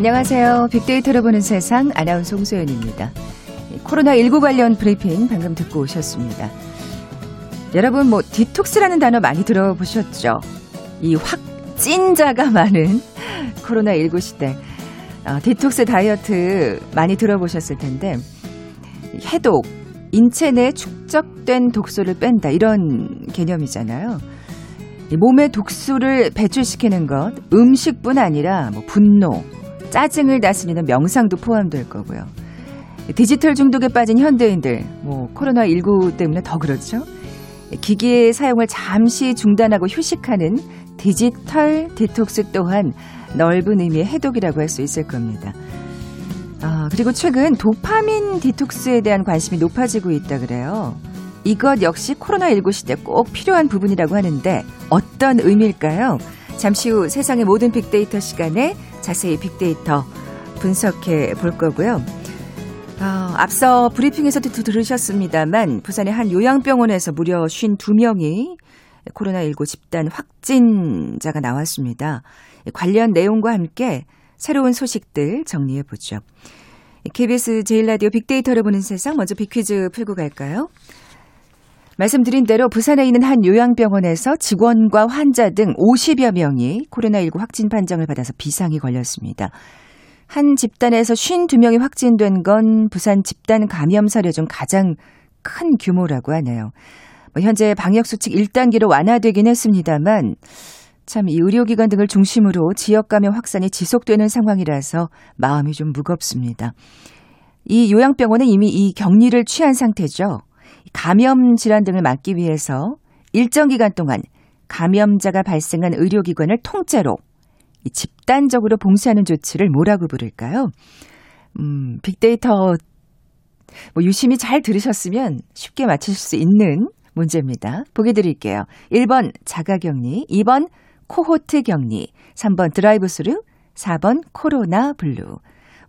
안녕하세요. 빅데이터로 보는 세상 아나운서 홍소연입니다. 코로나19 관련 브리핑 방금 듣고 오셨습니다. 여러분 뭐 디톡스라는 단어 많이 들어보셨죠? 이 확진자가 많은 코로나19 시대. 어, 디톡스 다이어트 많이 들어보셨을 텐데 해독, 인체 내 축적된 독소를 뺀다 이런 개념이잖아요. 몸의 독소를 배출시키는 것, 음식뿐 아니라 뭐 분노, 짜증을 다스리는 명상도 포함될 거고요. 디지털 중독에 빠진 현대인들, 뭐 코로나19 때문에 더 그렇죠. 기기의 사용을 잠시 중단하고 휴식하는 디지털 디톡스 또한 넓은 의미의 해독이라고 할 수 있을 겁니다. 아, 그리고 최근 도파민 디톡스에 대한 관심이 높아지고 있다 그래요. 이것 역시 코로나19 시대 꼭 필요한 부분이라고 하는데 어떤 의미일까요? 잠시 후 세상의 모든 빅데이터 시간에 자세히 빅데이터 분석해 볼 거고요. 아, 앞서 브리핑에서도 들으셨습니다만 부산의 한 요양병원에서 무려 52명이 코로나19 집단 확진자가 나왔습니다. 관련 내용과 함께 새로운 소식들 정리해 보죠. KBS 제일라디오 빅데이터를 보는 세상 먼저 빅퀴즈 풀고 갈까요? 말씀드린 대로 부산에 있는 한 요양병원에서 직원과 환자 등 50여 명이 코로나19 확진 판정을 받아서 비상이 걸렸습니다. 한 집단에서 52명이 확진된 건 부산 집단 감염 사례 중 가장 큰 규모라고 하네요. 뭐 현재 방역수칙 1단계로 완화되긴 했습니다만 참 이 의료기관 등을 중심으로 지역 감염 확산이 지속되는 상황이라서 마음이 좀 무겁습니다. 이 요양병원은 이미 이 격리를 취한 상태죠. 감염 질환 등을 막기 위해서 일정 기간 동안 감염자가 발생한 의료기관을 통째로 집단적으로 봉쇄하는 조치를 뭐라고 부를까요? 음, 빅데이터 뭐 유심히 잘 들으셨으면 쉽게 맞추실 수 있는 문제입니다. 보기 드릴게요. 1번 자가격리, 2번 코호트 격리, 3번 드라이브 스루, 4번 코로나 블루.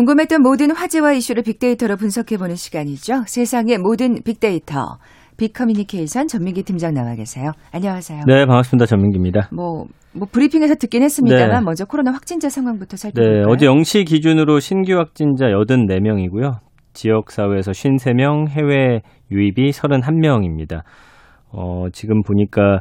궁금했던 모든 화제와 이슈를 빅데이터로 분석해보는 시간이죠. 세상의 모든 빅데이터. 빅커뮤니케이션 전민기 팀장 나와 계세요. 안녕하세요. 네, 반갑습니다. 전민기입니다. 뭐, 뭐 브리핑에서 듣긴 했습니다만 네. 먼저 코로나 확진자 상황부터 살펴볼까요? 네, 어제 0시 기준으로 신규 확진자 84명이고요. 지역사회에서 53명, 해외 유입이 31명입니다. 어, 지금 보니까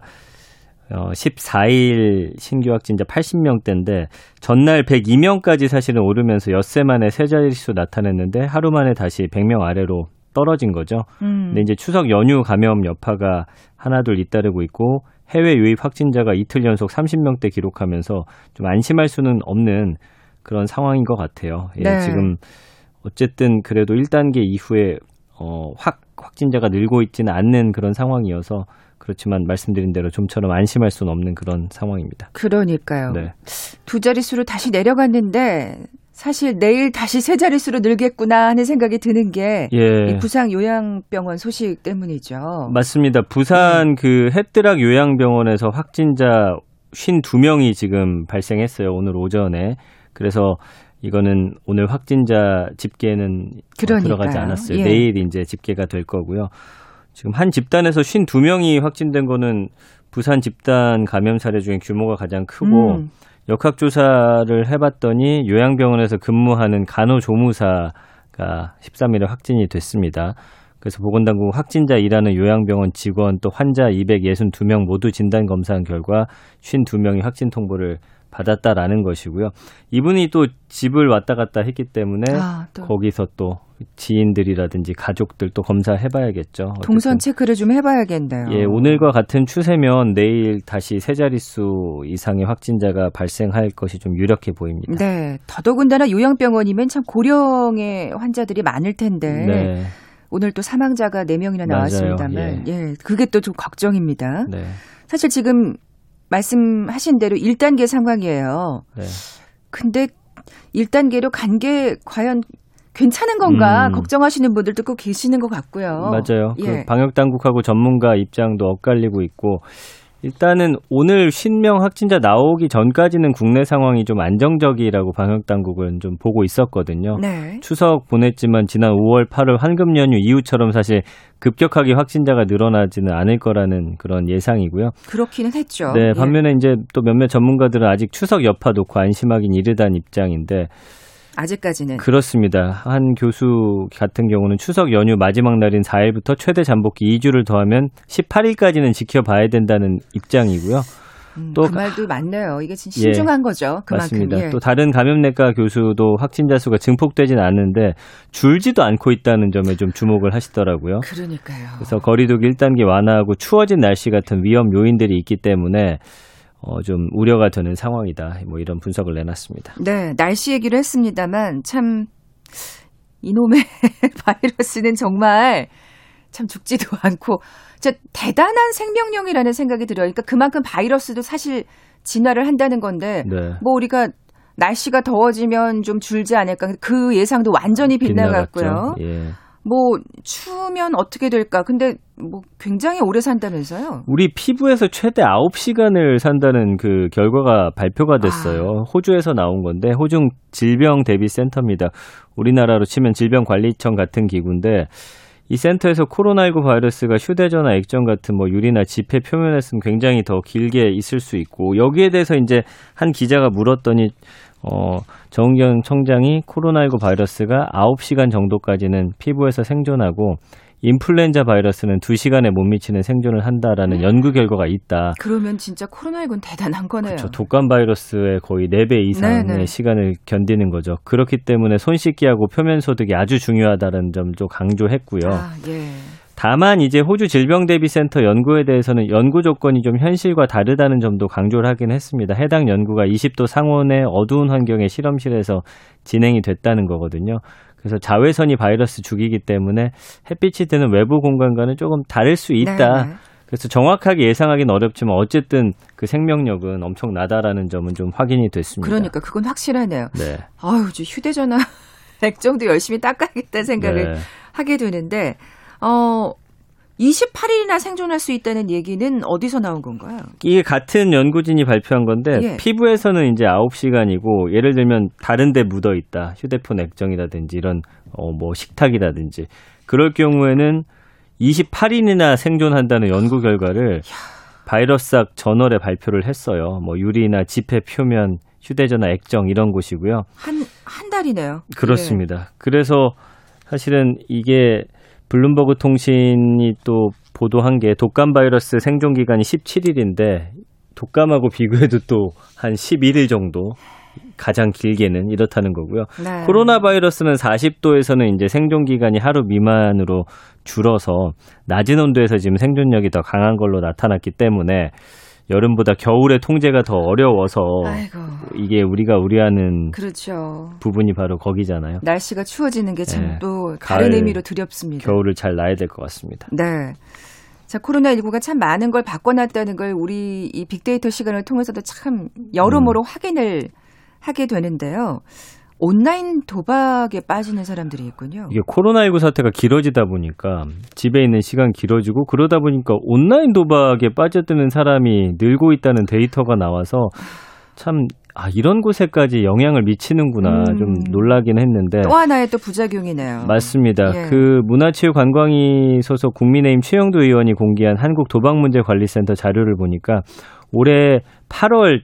어, 14일 신규 확진자 80명대인데 전날 102명까지 사실은 오르면서 엿새 만에 세 자릿수 나타냈는데 하루 만에 다시 100명 아래로 떨어진 거죠. 음. 근데 이제 추석 연휴 감염 여파가 하나둘 잇따르고 있고 해외 유입 확진자가 이틀 연속 30명대 기록하면서 좀 안심할 수는 없는 그런 상황인 것 같아요. 예, 네. 지금 어쨌든 그래도 1단계 이후에 어, 확 확진자가 늘고 있지는 않는 그런 상황이어서 그렇지만 말씀드린 대로 좀처럼 안심할 수는 없는 그런 상황입니다. 그러니까요. 네. 두 자릿수로 다시 내려갔는데 사실 내일 다시 세 자릿수로 늘겠구나 하는 생각이 드는 게 예. 부상 요양병원 소식 때문이죠. 맞습니다. 부산 음. 그 햇드락 요양병원에서 확진자 52명이 지금 발생했어요. 오늘 오전에. 그래서 이거는 오늘 확진자 집계는 들어가지 않았어요. 예. 내일 이제 집계가 될 거고요. 지금 한 집단에서 52명이 확진된 거는 부산 집단 감염 사례 중에 규모가 가장 크고 음. 역학조사를 해봤더니 요양병원에서 근무하는 간호조무사가 13일에 확진이 됐습니다. 그래서 보건당국 확진자 일하는 요양병원 직원 또 환자 262명 모두 진단 검사한 결과 52명이 확진 통보를 받았다라는 것이고요. 이분이 또 집을 왔다 갔다 했기 때문에 아, 또 거기서 또 지인들이라든지 가족들 또 검사해봐야겠죠. 동선 체크를 좀 해봐야겠네요. 예, 오늘과 같은 추세면 내일 다시 세 자릿수 이상의 확진자가 발생할 것이 좀 유력해 보입니다. 네, 더더군다나 요양병원이면 참 고령의 환자들이 많을 텐데 네, 오늘 또 사망자가 4명이나 맞아요. 나왔습니다만 예. 그게 또 좀 걱정입니다. 네, 사실 지금 말씀하신 대로 1단계 상황이에요. 네. 근데 1단계로 간 게 과연 괜찮은 건가 음. 걱정하시는 분들도 꼭 계시는 것 같고요. 맞아요. 예. 그 방역 당국하고 전문가 입장도 엇갈리고 있고 일단은 오늘 신명 확진자 나오기 전까지는 국내 상황이 좀 안정적이라고 방역 당국은 좀 보고 있었거든요. 네. 추석 보냈지만 지난 5월, 8월 황금 연휴 이후처럼 사실 급격하게 확진자가 늘어나지는 않을 거라는 그런 예상이고요. 그렇기는 했죠. 네, 예. 반면에 이제 또 몇몇 전문가들은 아직 추석 여파 놓고 안심하긴 이르다는 입장인데 아직까지는 그렇습니다. 한 교수 같은 경우는 추석 연휴 마지막 날인 4일부터 최대 잠복기 2주를 더하면 18일까지는 지켜봐야 된다는 입장이고요. 음, 또그 가- 말도 맞네요. 이게 진짜 신중한 거죠. 그만큼. 맞습니다. 예. 또 다른 감염내과 교수도 확진자 수가 증폭되지는 않는데 줄지도 않고 있다는 점에 좀 주목을 하시더라고요. 그러니까요. 그래서 거리두기 1단계 완화하고 추워진 날씨 같은 위험 요인들이 있기 때문에 어, 좀 우려가 되는 상황이다. 뭐 이런 분석을 내놨습니다. 네, 날씨 얘기를 했습니다만 참 이놈의 바이러스는 정말 참 죽지도 않고 진짜 대단한 생명력이라는 생각이 들어요. 그러니까 그만큼 바이러스도 사실 진화를 한다는 건데 네. 뭐 우리가 날씨가 더워지면 좀 줄지 않을까 그 예상도 완전히 빗나갔고요. 빗나갔죠. 예. 뭐 추우면 어떻게 될까? 근데 뭐 굉장히 오래 산다면서요? 우리 피부에서 최대 9시간을 산다는 그 결과가 발표가 아. 됐어요. 호주에서 나온 건데 호주 질병 대비 센터입니다. 우리나라로 치면 질병관리청 같은 기구인데 이 센터에서 코로나19 바이러스가 휴대전화 액정 같은 뭐 유리나 지폐 표면에서는 굉장히 더 길게 있을 수 있고 여기에 대해서 이제 한 기자가 물었더니 어, 정경 청장이 코로나19 바이러스가 9시간 정도까지는 피부에서 생존하고 인플루엔자 바이러스는 2시간에 못 미치는 생존을 한다라는 연구 결과가 있다. 그러면 진짜 코로나19는 대단한 거네요. 저 독감 바이러스의 거의 4배 이상의 네네. 시간을 견디는 거죠. 그렇기 때문에 손 씻기하고 표면 소독이 아주 중요하다는 점도 강조했고요. 아, 예. 다만 이제 호주 질병대비센터 연구에 대해서는 연구 조건이 좀 현실과 다르다는 점도 강조를 하긴 했습니다. 해당 연구가 20도 상온의 어두운 환경의 실험실에서 진행이 됐다는 거거든요. 그래서 자외선이 바이러스 죽이기 때문에 햇빛이 드는 외부 공간과는 조금 다를 수 있다. 네, 네. 그래서 정확하게 예상하기는 어렵지만 어쨌든 그 생명력은 엄청 나다라는 점은 좀 확인이 됐습니다. 그러니까 그건 확실하네요. 네. 아유, 저 휴대전화 액정도 열심히 닦아야겠다는 생각을 네. 하게 되는데, 어, 28일이나 생존할 수 있다는 얘기는 어디서 나온 건가요? 이게 같은 연구진이 발표한 건데 예. 피부에서는 이제 9시간이고 예를 들면 다른 데 묻어 있다. 휴대폰 액정이라든지 이런 어 뭐 식탁이라든지 그럴 경우에는 28일이나 생존한다는 연구 결과를 바이러스학 저널에 발표를 했어요. 뭐 유리나 지폐 표면 휴대전화 액정 이런 곳이고요. 한, 한 달이네요. 그렇습니다. 그래서 사실은 이게 블룸버그 통신이 또 보도한 게 독감 바이러스 생존 기간이 17일인데 독감하고 비교해도 또 한 11일 정도 가장 길게는 이렇다는 거고요. 네. 코로나 바이러스는 40도에서는 이제 생존 기간이 하루 미만으로 줄어서 낮은 온도에서 지금 생존력이 더 강한 걸로 나타났기 때문에 여름보다 겨울의 통제가 더 어려워서 아이고. 이게 우리가 우려하는 그렇죠. 부분이 바로 거기잖아요. 날씨가 추워지는 게참 네. 또 다른 의미로 두렵습니다. 겨울을 잘 나야 될 것 같습니다. 네. 자, 코로나19가 참 많은 걸 바꿔놨다는 걸 우리 이 빅데이터 시간을 통해서도 참 여러모로 확인을 하게 되는데요. 온라인 도박에 빠지는 사람들이 있군요. 이게 코로나19 사태가 길어지다 보니까 집에 있는 시간 길어지고 그러다 보니까 온라인 도박에 빠져드는 사람이 늘고 있다는 데이터가 나와서 참 아, 이런 곳에까지 영향을 미치는구나 음. 좀 놀라긴 했는데 또 하나의 또 부작용이네요. 맞습니다. 예. 그 문화체육관광위 소속 국민의힘 최영도 의원이 공개한 한국 도박문제관리센터 자료를 보니까 올해 8월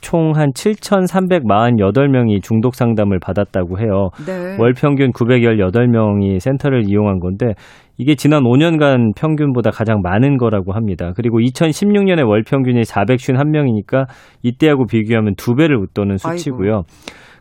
총 한 7,348명이 중독 상담을 받았다고 해요. 네. 월 평균 918명이 센터를 이용한 건데 이게 지난 5년간 평균보다 가장 많은 거라고 합니다. 그리고 2016년에 월 평균이 451명이니까 이때하고 비교하면 두 배를 웃도는 수치고요.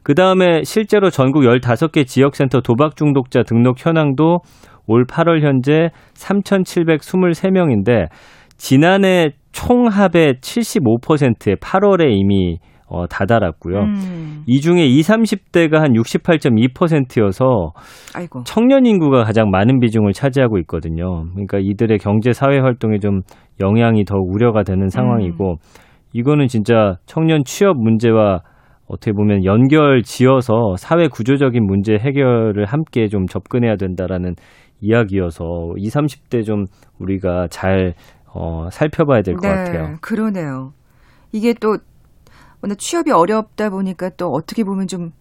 그 다음에 실제로 전국 15개 지역센터 도박 중독자 등록 현황도 올 8월 현재 3,723명인데 지난해 총합의 75%에 8월에 이미 어, 다다랐고요. 음. 이 중에 20, 30대가 한 68.2%여서 아이고. 청년 인구가 가장 많은 비중을 차지하고 있거든요. 그러니까 이들의 경제 사회 활동에 좀 영향이 더 우려가 되는 상황이고 음. 이거는 진짜 청년 취업 문제와 어떻게 보면 연결 지어서 사회 구조적인 문제 해결을 함께 좀 접근해야 된다라는 이야기여서 20, 30대 좀 우리가 잘 어, 살펴봐야 될것 네, 같아요. 그러네요. 이게 또 취업이 어렵다 보니까 또 어떻게 보면 좀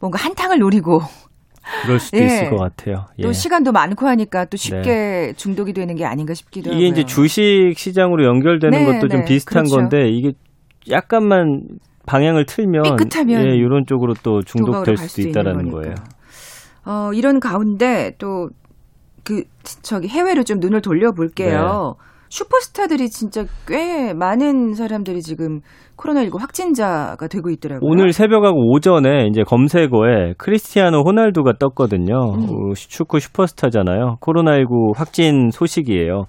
뭔가 한탕을 노리고 그럴 수도 예. 있을 것 같아요. 또 예. 시간도 많고 하니까 또 쉽게 중독이 되는 게 아닌가 싶기도 하고요. 이게 이제 주식 시장으로 연결되는 네, 것도 좀 네, 비슷한 그렇죠. 건데 이게 약간만 방향을 틀면 삐끗하면 예, 이런 쪽으로 또 중독될 갈 수도 수 있다라는 거예요. 어, 이런 가운데 또 그 저기 해외로 좀 눈을 돌려볼게요. 네. 슈퍼스타들이 진짜 꽤 많은 사람들이 지금 코로나19 확진자가 되고 있더라고요. 오늘 새벽하고 오전에 이제 검색어에 크리스티아노 호날두가 떴거든요. 음. 어, 축구 슈퍼스타잖아요. 코로나19 확진 소식이에요.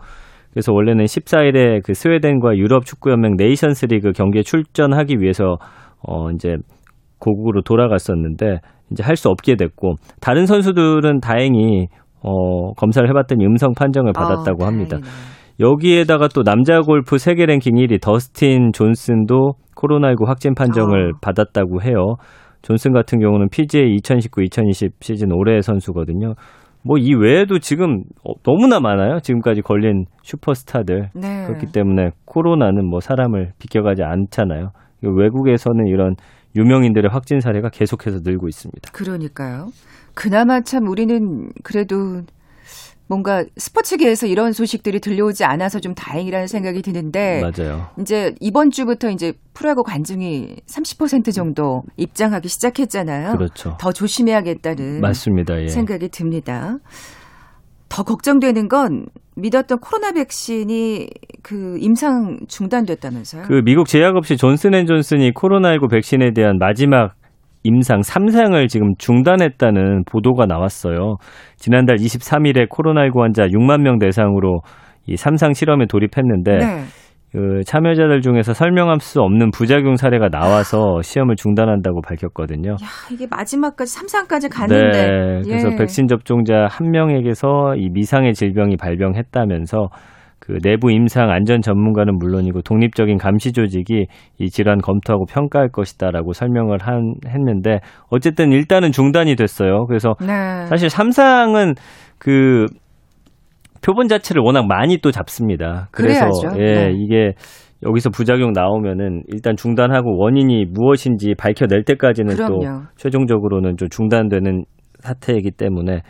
그래서 원래는 14일에 그 스웨덴과 유럽 축구연맹 네이션스 리그 경기에 출전하기 위해서 어 이제 고국으로 돌아갔었는데 이제 할 수 없게 됐고 다른 선수들은 다행히 어 검사를 해봤더니 음성 판정을 받았다고 아, 합니다. 다행이네. 여기에다가 또 남자 골프 세계 랭킹 1위 더스틴 존슨도 코로나19 확진 판정을 아. 받았다고 해요. 존슨 같은 경우는 PGA 2019-2020 시즌 올해 선수거든요. 뭐 이 외에도 지금 어, 너무나 많아요. 지금까지 걸린 슈퍼스타들. 네. 그렇기 때문에 코로나는 뭐 사람을 비껴가지 않잖아요. 외국에서는 이런 유명인들의 확진 사례가 계속해서 늘고 있습니다. 그러니까요. 그나마 참 우리는 그래도 뭔가 스포츠계에서 이런 소식들이 들려오지 않아서 좀 다행이라는 생각이 드는데 맞아요. 이제 이번 주부터 이제 프로야구 관중이 30% 정도 입장하기 시작했잖아요. 그렇죠. 더 조심해야겠다는 맞습니다. 예. 생각이 듭니다. 더 걱정되는 건 믿었던 코로나 백신이 그 임상 중단됐다면서요? 그 미국 제약업체 존슨 앤 존슨이 코로나19 백신에 대한 마지막 임상 3상을 지금 중단했다는 보도가 나왔어요. 지난달 23일에 코로나19 환자 6만 명 대상으로 이 3상 실험에 돌입했는데 네. 그 참여자들 중에서 설명할 수 없는 부작용 사례가 나와서 시험을 중단한다고 밝혔거든요. 야, 이게 마지막까지 3상까지 갔는데. 네, 그래서 예. 백신 접종자 한 명에게서 이 미상의 질병이 발병했다면서 그 내부 임상 안전 전문가는 물론이고 독립적인 감시 조직이 이 질환 검토하고 평가할 것이다라고 설명을 한 했는데 어쨌든 일단은 중단이 됐어요. 그래서 네. 사실 삼상은 그 표본 자체를 워낙 많이 또 잡습니다. 그래서 그래야죠. 예, 네. 이게 여기서 부작용 나오면은 일단 중단하고 원인이 무엇인지 밝혀낼 때까지는 또 그럼요. 최종적으로는 좀 중단되는 사태이기 때문에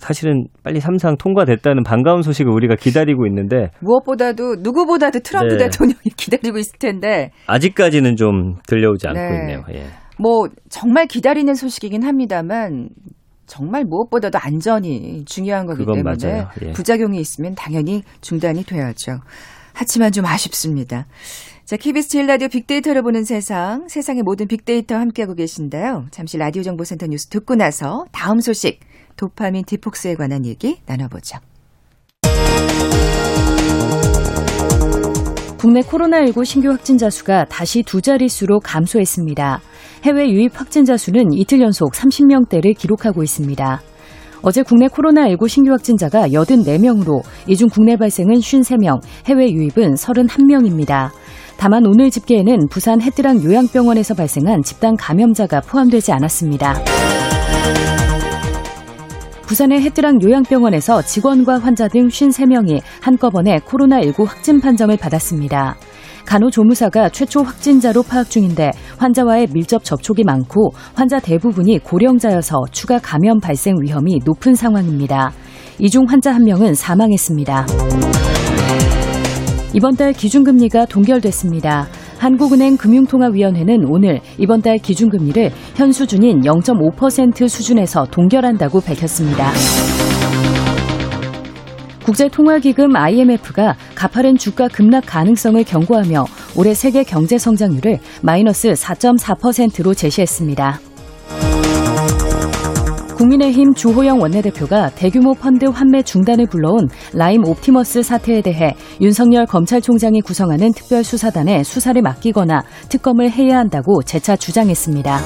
사실은 빨리 삼상 통과됐다는 반가운 소식을 우리가 기다리고 있는데 무엇보다도 누구보다도 트럼프 네. 대통령이 기다리고 있을 텐데 아직까지는 좀 들려오지 않고 네. 있네요. 예. 뭐 정말 기다리는 소식이긴 합니다만 정말 무엇보다도 안전이 중요한 거기 때문에 맞아요. 예. 부작용이 있으면 당연히 중단이 돼야죠. 하지만 좀 아쉽습니다. 자, KBS 제일 라디오 빅데이터를 보는 세상, 세상의 모든 빅데이터 함께하고 계신데요. 잠시 라디오 정보센터 뉴스 듣고 나서 다음 소식, 도파민 디폭스에 관한 얘기 나눠보죠. 국내 코로나19 신규 확진자 수가 다시 두 자릿수로 감소했습니다. 해외 유입 확진자 수는 이틀 연속 30명대를 기록하고 있습니다. 어제 국내 코로나19 신규 확진자가 84명으로 이 중 국내 발생은 53명, 해외 유입은 31명입니다. 다만 오늘 집계에는 부산 해뜨랑 요양병원에서 발생한 집단 감염자가 포함되지 않았습니다. 부산의 해뜨랑 요양병원에서 직원과 환자 등 53명이 한꺼번에 코로나19 확진 판정을 받았습니다. 간호조무사가 최초 확진자로 파악 중인데 환자와의 밀접 접촉이 많고 환자 대부분이 고령자여서 추가 감염 발생 위험이 높은 상황입니다. 이 중 환자 한 명은 사망했습니다. 이번 달 기준금리가 동결됐습니다. 한국은행 금융통화위원회는 오늘 이번 달 기준금리를 현 수준인 0.5% 수준에서 동결한다고 밝혔습니다. 국제통화기금 IMF가 가파른 주가 급락 가능성을 경고하며 올해 세계 경제 성장률을 마이너스 4.4%로 제시했습니다. 국민의힘 주호영 원내대표가 대규모 펀드 환매 중단을 불러온 라임 옵티머스 사태에 대해 윤석열 검찰총장이 구성하는 특별수사단에 수사를 맡기거나 특검을 해야 한다고 재차 주장했습니다.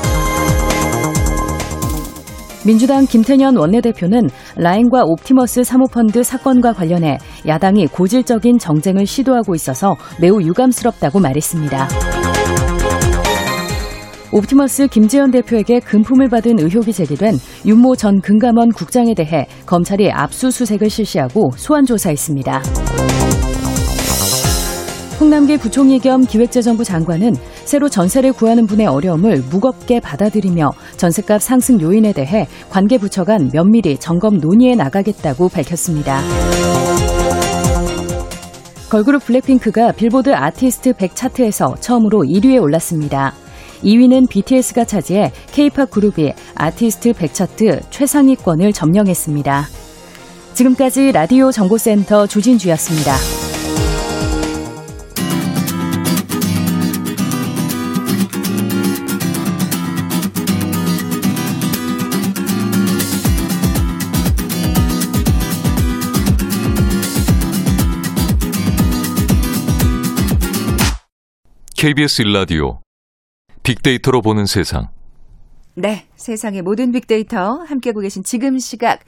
민주당 김태년 원내대표는 라임과 옵티머스 사모펀드 사건과 관련해 야당이 고질적인 정쟁을 시도하고 있어서 매우 유감스럽다고 말했습니다. 옵티머스 김재현 대표에게 금품을 받은 의혹이 제기된 윤모 전 금감원 국장에 대해 검찰이 압수수색을 실시하고 소환 조사했습니다. 홍남기 부총리 겸 기획재정부 장관은 새로 전세를 구하는 분의 어려움을 무겁게 받아들이며 전세값 상승 요인에 대해 관계 부처 간 면밀히 점검 논의해 나가겠다고 밝혔습니다. 걸그룹 블랙핑크가 빌보드 아티스트 100 차트에서 처음으로 1위에 올랐습니다. 2위는 BTS가 차지해 K-팝 그룹이 아티스트 100 차트 최상위권을 점령했습니다. 지금까지 라디오 정보센터 조진주였습니다. KBS 일라디오 빅데이터로 보는 세상. 네, 세상의 모든 빅데이터 함께하고 계신 지금 시각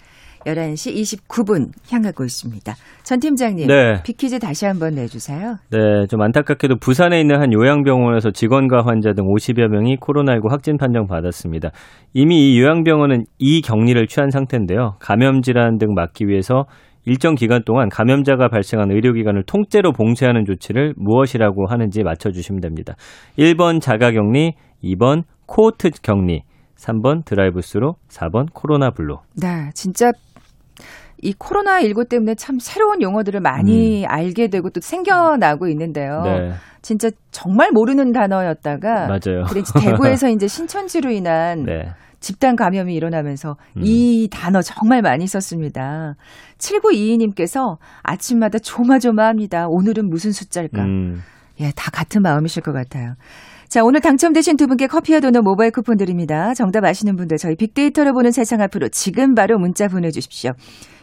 11시 29분 향하고 있습니다. 전 팀장님, 네. 빅퀴즈 다시 한번 내주세요. 네, 좀 안타깝게도 부산에 있는 한 요양병원에서 직원과 환자 등 50여 명이 코로나19 확진 판정 받았습니다. 이미 이 요양병원은 이 격리를 취한 상태인데요. 감염 질환 등 막기 위해서 일정 기간 동안 감염자가 발생한 의료기관을 통째로 봉쇄하는 조치를 무엇이라고 하는지 맞춰주시면 됩니다. 1번 자가격리, 2번 코호트 격리, 3번 드라이브스루, 4번 코로나 블루. 네, 진짜 이 코로나19 때문에 참 새로운 용어들을 많이 알게 되고 또 생겨나고 있는데요. 음. 네, 진짜 정말 모르는 단어였다가 맞아요. 그래 대구에서 이제 신천지로 인한 네. 집단 감염이 일어나면서 음. 이 단어 정말 많이 썼습니다. 7922님께서 아침마다 조마조마합니다. 오늘은 무슨 숫자일까? 음, 예, 다 같은 마음이실 것 같아요. 자, 오늘 당첨되신 두 분께 커피와 도넛 모바일 쿠폰 드립니다. 정답 아시는 분들 저희 빅데이터로 보는 세상 앞으로 지금 바로 문자 보내주십시오.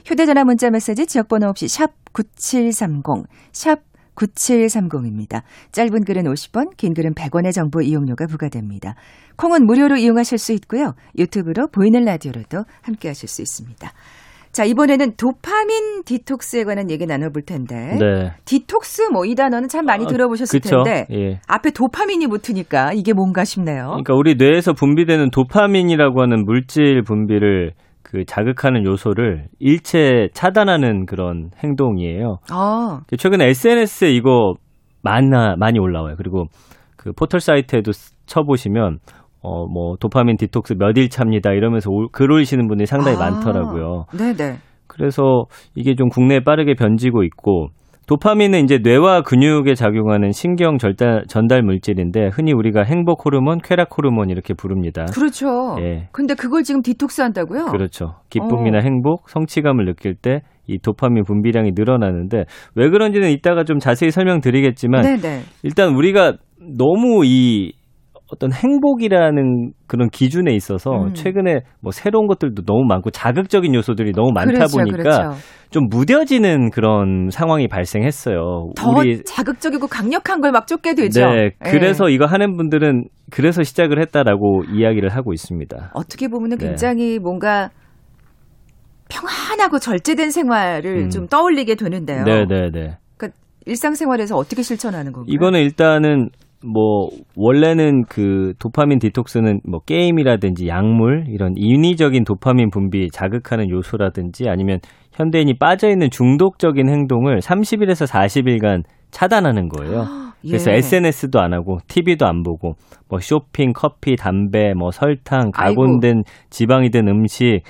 휴대전화 문자 메시지 지역번호 없이 샵 9730, 샵 9730입니다. 짧은 글은 50원, 긴 글은 100원의 정보 이용료가 부과됩니다. 콩은 무료로 이용하실 수 있고요. 유튜브로 보이는 라디오로도 함께 하실 수 있습니다. 자, 이번에는 도파민 디톡스에 관한 얘기 나눠볼 텐데. 네. 디톡스 뭐 이 단어는 참 많이 아, 들어보셨을 그쵸? 텐데 예. 앞에 도파민이 붙으니까 이게 뭔가 싶네요. 그러니까 우리 뇌에서 분비되는 도파민이라고 하는 물질 분비를 그 자극하는 요소를 일체 차단하는 그런 행동이에요. 아, 최근에 SNS에 이거 많아 많이 올라와요. 그리고 그 포털 사이트에도 쓰- 쳐보시면 어 뭐 도파민 디톡스 몇일 차입니다 이러면서 올- 글 올리시는 분들이 상당히 아, 많더라고요. 네네. 그래서 이게 좀 국내에 빠르게 번지고 있고 도파민은 이제 뇌와 근육에 작용하는 신경 절달, 전달 물질인데 흔히 우리가 행복 호르몬, 쾌락 호르몬 이렇게 부릅니다. 그렇죠. 예. 근데 그걸 지금 디톡스 한다고요? 그렇죠. 기쁨이나 어. 행복, 성취감을 느낄 때 이 도파민 분비량이 늘어나는데 왜 그런지는 이따가 좀 자세히 설명드리겠지만 네네. 일단 우리가 너무 이 어떤 행복이라는 그런 기준에 있어서 음. 최근에 뭐 새로운 것들도 너무 많고 자극적인 요소들이 너무 많다 그렇죠, 보니까 그렇죠. 좀 무뎌지는 그런 상황이 발생했어요. 더 자극적이고 강력한 걸 막 쫓게 되죠. 네, 예. 그래서 이거 하는 분들은 그래서 시작을 했다라고 이야기를 하고 있습니다. 어떻게 보면은 네. 굉장히 뭔가 평안하고 절제된 생활을 음. 좀 떠올리게 되는데요. 네, 네, 네. 그러니까 일상생활에서 어떻게 실천하는 건가요? 이거는 일단은 뭐 원래는 그 도파민 디톡스는 뭐 게임이라든지 약물 이런 인위적인 도파민 분비 자극하는 요소라든지 아니면 현대인이 빠져 있는 중독적인 행동을 30일에서 40일간 차단하는 거예요. 그래서 예. SNS도 안 하고 TV도 안 보고 뭐 쇼핑, 커피, 담배, 뭐 설탕. 가공된 지방이 든 음식,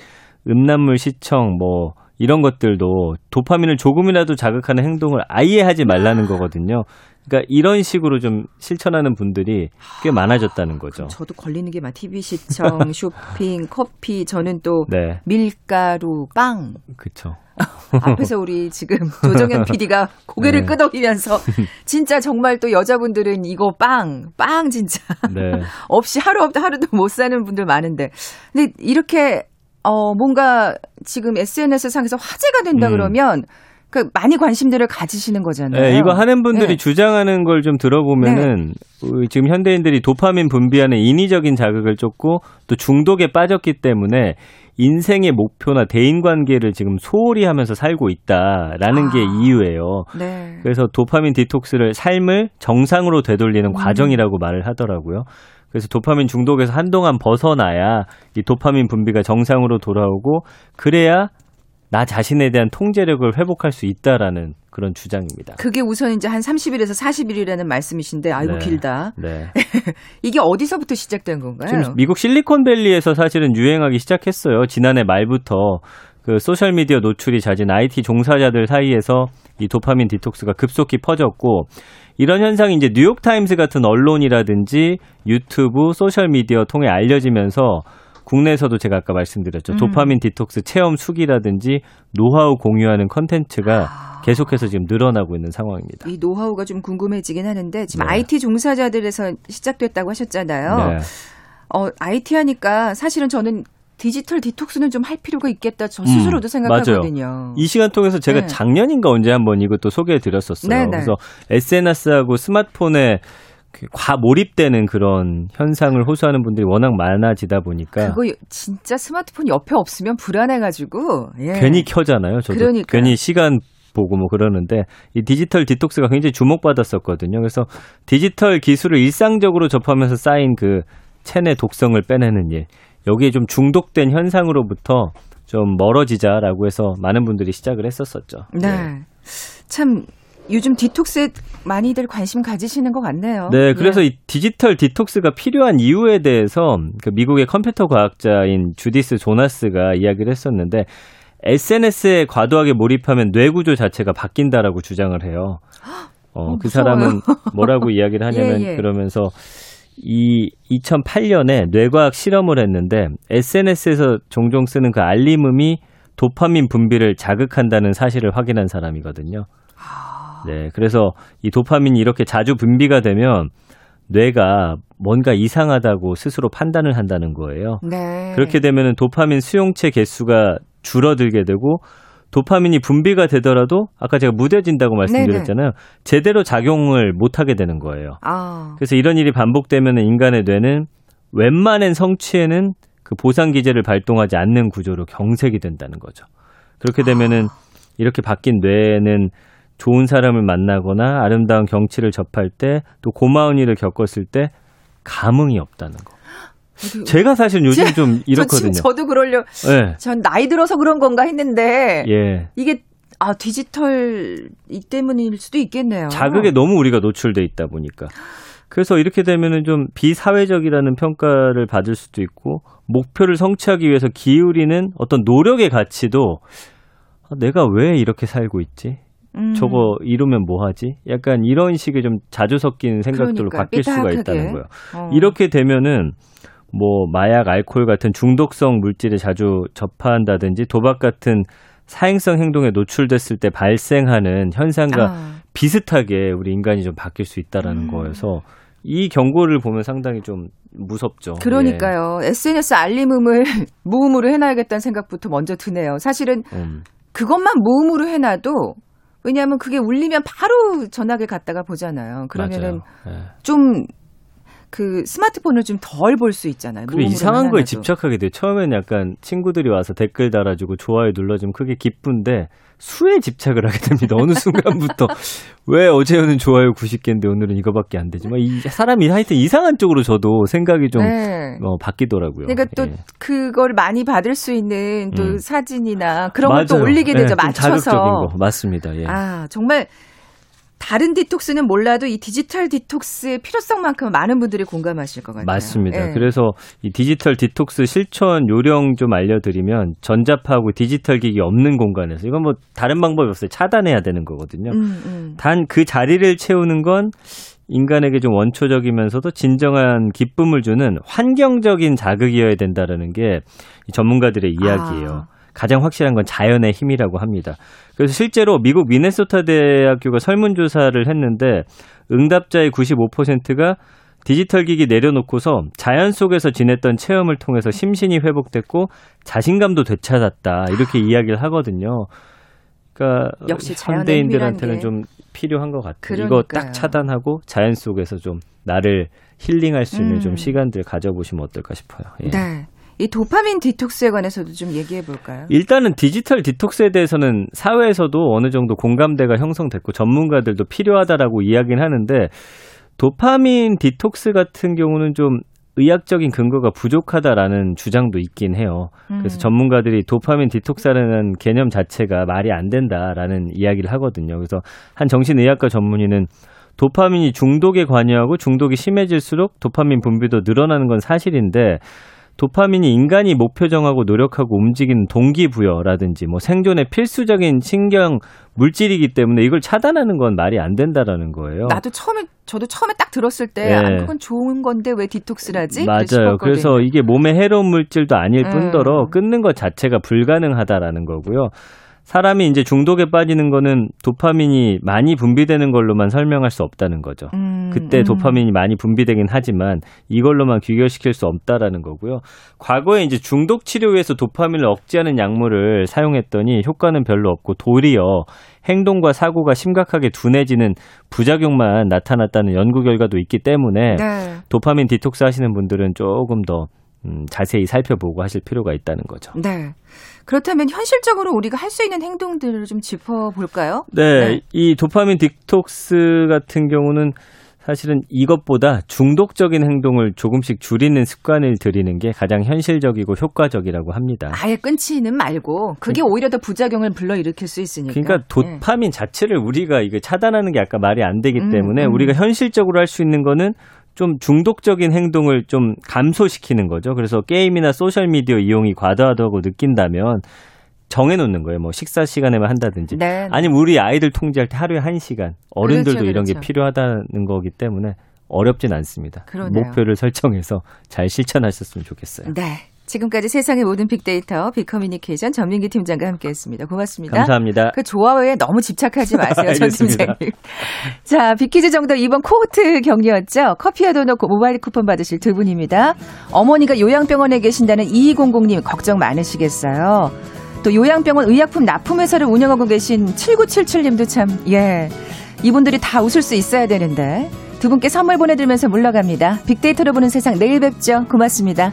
음란물 시청, 뭐 이런 것들도 도파민을 조금이라도 자극하는 행동을 아예 하지 말라는 거거든요. 그러니까 이런 식으로 좀 실천하는 분들이 꽤 많아졌다는 거죠. 저도 걸리는 게 막 TV 시청, 쇼핑, 커피, 저는 또 네, 밀가루, 빵. 그렇죠. 앞에서 우리 지금 조정현 PD가 고개를 네. 끄덕이면서 진짜 정말 또 여자분들은 이거 빵, 빵 진짜 네, 없이 하루 없다 하루도 못 사는 분들 많은데 근데 이렇게 어 뭔가 지금 SNS 상에서 화제가 된다 음. 그러면 그 많이 관심들을 가지시는 거잖아요. 네, 이거 하는 분들이 네. 주장하는 걸 좀 들어보면은 어, 지금 현대인들이 도파민 분비하는 인위적인 자극을 쫓고 또 중독에 빠졌기 때문에 인생의 목표나 대인 관계를 지금 소홀히 하면서 살고 있다라는 게 아. 이유예요. 네. 그래서 도파민 디톡스를 삶을 정상으로 되돌리는 과정이라고 말을 하더라고요. 그래서 도파민 중독에서 한동안 벗어나야 이 도파민 분비가 정상으로 돌아오고 그래야 나 자신에 대한 통제력을 회복할 수 있다라는 그런 주장입니다. 그게 우선 이제 한 30일에서 40일이라는 말씀이신데 아이고 네. 길다. 네. 이게 어디서부터 시작된 건가요? 지금 미국 실리콘밸리에서 사실은 유행하기 시작했어요. 지난해 말부터 그 소셜 미디어 노출이 잦은 IT 종사자들 사이에서 이 도파민 디톡스가 급속히 퍼졌고 이런 현상이 이제 뉴욕 타임스 같은 언론이라든지 유튜브, 소셜 미디어 통해 알려지면서 국내에서도 제가 아까 말씀드렸죠. 음. 도파민 디톡스 체험 수기라든지 노하우 공유하는 컨텐츠가 계속해서 지금 늘어나고 있는 상황입니다. 이 노하우가 좀 궁금해지긴 하는데 지금 네. IT 종사자들에서 시작됐다고 하셨잖아요. 네. 어, IT 하니까 사실은 저는 디지털 디톡스는 좀 할 필요가 있겠다 저 스스로도 음, 생각하거든요. 이 시간 통해서 제가 네. 작년인가 언제 한번 이것도 소개해 드렸었어요. 네, 네. 그래서 SNS하고 스마트폰에 그 과몰입되는 그런 현상을 호소하는 분들이 워낙 많아지다 보니까 그거 진짜 스마트폰 옆에 없으면 불안해가지고 예. 괜히 켜잖아요. 저도 그러니까요. 괜히 시간 보고 뭐 그러는데 이 디지털 디톡스가 굉장히 주목받았었거든요. 그래서 디지털 기술을 일상적으로 접하면서 쌓인 그 체내 독성을 빼내는 일 여기에 좀 중독된 현상으로부터 좀 멀어지자라고 해서 많은 분들이 시작을 했었었죠. 네. 참 요즘 디톡스에 많이들 관심 가지시는 것 같네요. 네, 그래서 예. 이 디지털 디톡스가 필요한 이유에 대해서 그 미국의 컴퓨터 과학자인 주디스 조나스가 이야기를 했었는데 SNS에 과도하게 몰입하면 뇌 구조 자체가 바뀐다라고 주장을 해요. 어, 어, 그 무서워요. 사람은 뭐라고 이야기를 하냐면 예, 예. 그러면서 이 2008년에 뇌과학 실험을 했는데 SNS에서 종종 쓰는 그 알림음이 도파민 분비를 자극한다는 사실을 확인한 사람이거든요. 네, 그래서 이 도파민이 이렇게 자주 분비가 되면 뇌가 뭔가 이상하다고 스스로 판단을 한다는 거예요. 네. 그렇게 되면 도파민 수용체 개수가 줄어들게 되고 도파민이 분비가 되더라도 아까 제가 무뎌진다고 말씀드렸잖아요. 제대로 작용을 못 하게 되는 거예요. 아, 그래서 이런 일이 반복되면 인간의 뇌는 웬만한 성취에는 그 보상 기제를 발동하지 않는 구조로 경색이 된다는 거죠. 그렇게 되면은 이렇게 바뀐 뇌는 좋은 사람을 만나거나 아름다운 경치를 접할 때 또 고마운 일을 겪었을 때 감흥이 없다는 거. 어디- 제가 사실 요즘 좀저 이렇거든요. 지금 저도 그러려. 네. 전 나이 들어서 그런 건가 했는데 예. 이게 아 디지털 이 때문일 수도 있겠네요. 자극에 너무 우리가 노출돼 있다 보니까. 그래서 이렇게 되면은 좀 비사회적이라는 평가를 받을 수도 있고 목표를 성취하기 위해서 기울이는 어떤 노력의 가치도 아, 내가 왜 이렇게 살고 있지? 음. 저거 이루면 뭐 하지? 약간 이런 식의 좀 자주 섞인 생각들로 그러니까, 바뀔 수가 삐딱하게. 있다는 거예요. 어. 이렇게 되면은 뭐 마약, 알코올 같은 중독성 물질에 자주 접한다든지 도박 같은 사행성 행동에 노출됐을 때 발생하는 현상과 아. 비슷하게 우리 인간이 좀 바뀔 수 있다라는 음. 거여서 이 경고를 보면 상당히 좀 무섭죠. 그러니까요. SNS 알림음을 무음으로 해놔야겠다는 생각부터 먼저 드네요. 사실은 예. 음, 그것만 무음으로 해놔도 왜냐하면 그게 울리면 바로 전화기 갖다가 보잖아요. 그러면은. 예. 좀 그 스마트폰을 좀 덜 볼 수 있잖아요. 그리고 이상한 거에. 집착하게 돼요. 처음에는 약간 친구들이 와서 댓글 달아주고 좋아요 눌러주면 그게 기쁜데 수에 집착을 하게 됩니다. 어느 순간부터 왜 어제는 좋아요 90개인데 오늘은 이거밖에 안 되지? 막이 사람이 하여튼 이상한 쪽으로 저도 생각이 좀 네. 어, 바뀌더라고요. 그러니까 또 예. 그걸 많이 받을 수 있는 또 음. 사진이나 그런 맞아요. 올리게 예, 되죠. 좀 맞춰서. 자극적인 거 맞습니다. 예. 아, 정말 다른 디톡스는 몰라도 이 디지털 디톡스의 필요성만큼 많은 분들이 공감하실 것 같아요. 맞습니다. 예. 그래서 이 디지털 디톡스 실천 요령 좀 알려드리면 전자파하고 디지털 기기 없는 공간에서 이건 뭐 다른 방법이 없어요. 차단해야 되는 거거든요. 음, 음. 단 그 자리를 채우는 건 인간에게 좀 원초적이면서도 진정한 기쁨을 주는 환경적인 자극이어야 된다라는 게 이 전문가들의 이야기예요. 아. 가장 확실한 건 자연의 힘이라고 합니다. 그래서 실제로 미국 미네소타 대학교가 설문조사를 했는데 응답자의 95%가 디지털 기기 내려놓고서 자연 속에서 지냈던 체험을 통해서 심신이 회복됐고 자신감도 되찾았다 이렇게 이야기를 하거든요. 그러니까 역시 현대인들한테는. 좀 필요한 것 같아요. 이거 그러니까요. 딱 차단하고 자연 속에서 좀 나를 힐링할 수 있는 음. 좀 시간들 가져보시면 어떨까 싶어요. 예. 네. 이 도파민 디톡스에 관해서도 좀 얘기해 볼까요? 일단은 디지털 디톡스에 대해서는 사회에서도 어느 정도 공감대가 형성됐고 전문가들도 필요하다라고 이야기는 하는데 도파민 디톡스 같은 경우는 좀 의학적인 근거가 부족하다라는 주장도 있긴 해요. 그래서 음. 전문가들이 도파민 디톡스라는 개념 자체가 말이 안 된다라는 이야기를 하거든요. 그래서 한 정신의학과 전문의는 도파민이 중독에 관여하고 중독이 심해질수록 도파민 분비도 늘어나는 건 사실인데 도파민이 인간이 목표 정하고 노력하고 움직이는 동기부여라든지 뭐 생존의 필수적인 신경 물질이기 때문에 이걸 차단하는 건 말이 안 된다라는 거예요. 나도 처음에 저도 처음에 딱 들었을 때 예. 아, 그건 좋은 건데 왜 디톡스라지? 맞아요. 그래서 이게 몸에 해로운 물질도 아닐 음. 뿐더러 끊는 것 자체가 불가능하다라는 거고요. 사람이 이제 중독에 빠지는 거는 도파민이 많이 분비되는 걸로만 설명할 수 없다는 거죠. 음, 그때 음. 도파민이 많이 분비되긴 하지만 이걸로만 귀결시킬 수 없다라는 거고요. 과거에 이제 중독 치료에서 도파민을 억제하는 약물을 사용했더니 효과는 별로 없고 도리어 행동과 사고가 심각하게 둔해지는 부작용만 나타났다는 연구 결과도 있기 때문에 네. 도파민 디톡스 하시는 분들은 조금 더 음, 자세히 살펴보고 하실 필요가 있다는 거죠. 네. 그렇다면 현실적으로 우리가 할 수 있는 행동들을 좀 짚어볼까요? 네, 네. 이 도파민 디톡스 같은 경우는 사실은 이것보다 중독적인 행동을 조금씩 줄이는 습관을 들이는 게 가장 현실적이고 효과적이라고 합니다. 아예 끊지는 말고 그게 오히려 더 부작용을 불러일으킬 수 있으니까. 그러니까 예. 도파민 자체를 우리가 이거 차단하는 게 아까 말이 안 되기 음, 때문에 음. 우리가 현실적으로 할 수 있는 거는 좀 중독적인 행동을 좀 감소시키는 거죠. 그래서 게임이나 소셜 미디어 이용이 과다하다고 느낀다면 정해놓는 거예요. 뭐 식사 시간에만 한다든지. 네. 아니면 우리 아이들 통제할 때 하루에 한 시간. 어른들도 그렇죠, 이런 게 그렇죠. 필요하다는 거기 때문에 어렵진 않습니다. 그러네요. 목표를 설정해서 잘 실천하셨으면 좋겠어요. 네. 지금까지 세상의 모든 빅데이터 빅커뮤니케이션 전민기 팀장과 함께했습니다. 고맙습니다. 감사합니다. 그 조화에 너무 집착하지 마세요, 전. 팀장님. 자, 빅퀴즈 정답 2번 코호트 경기였죠. 커피와 도넛 모바일 쿠폰 받으실 두 분입니다. 어머니가 요양병원에 계신다는 2200님 걱정 많으시겠어요. 또 요양병원 의약품 납품회사를 운영하고 계신 7977님도 참, 예. 이분들이 다 웃을 수 있어야 되는데. 두 분께 선물 보내드리면서 물러갑니다. 빅데이터로 보는 세상 내일 뵙죠. 고맙습니다.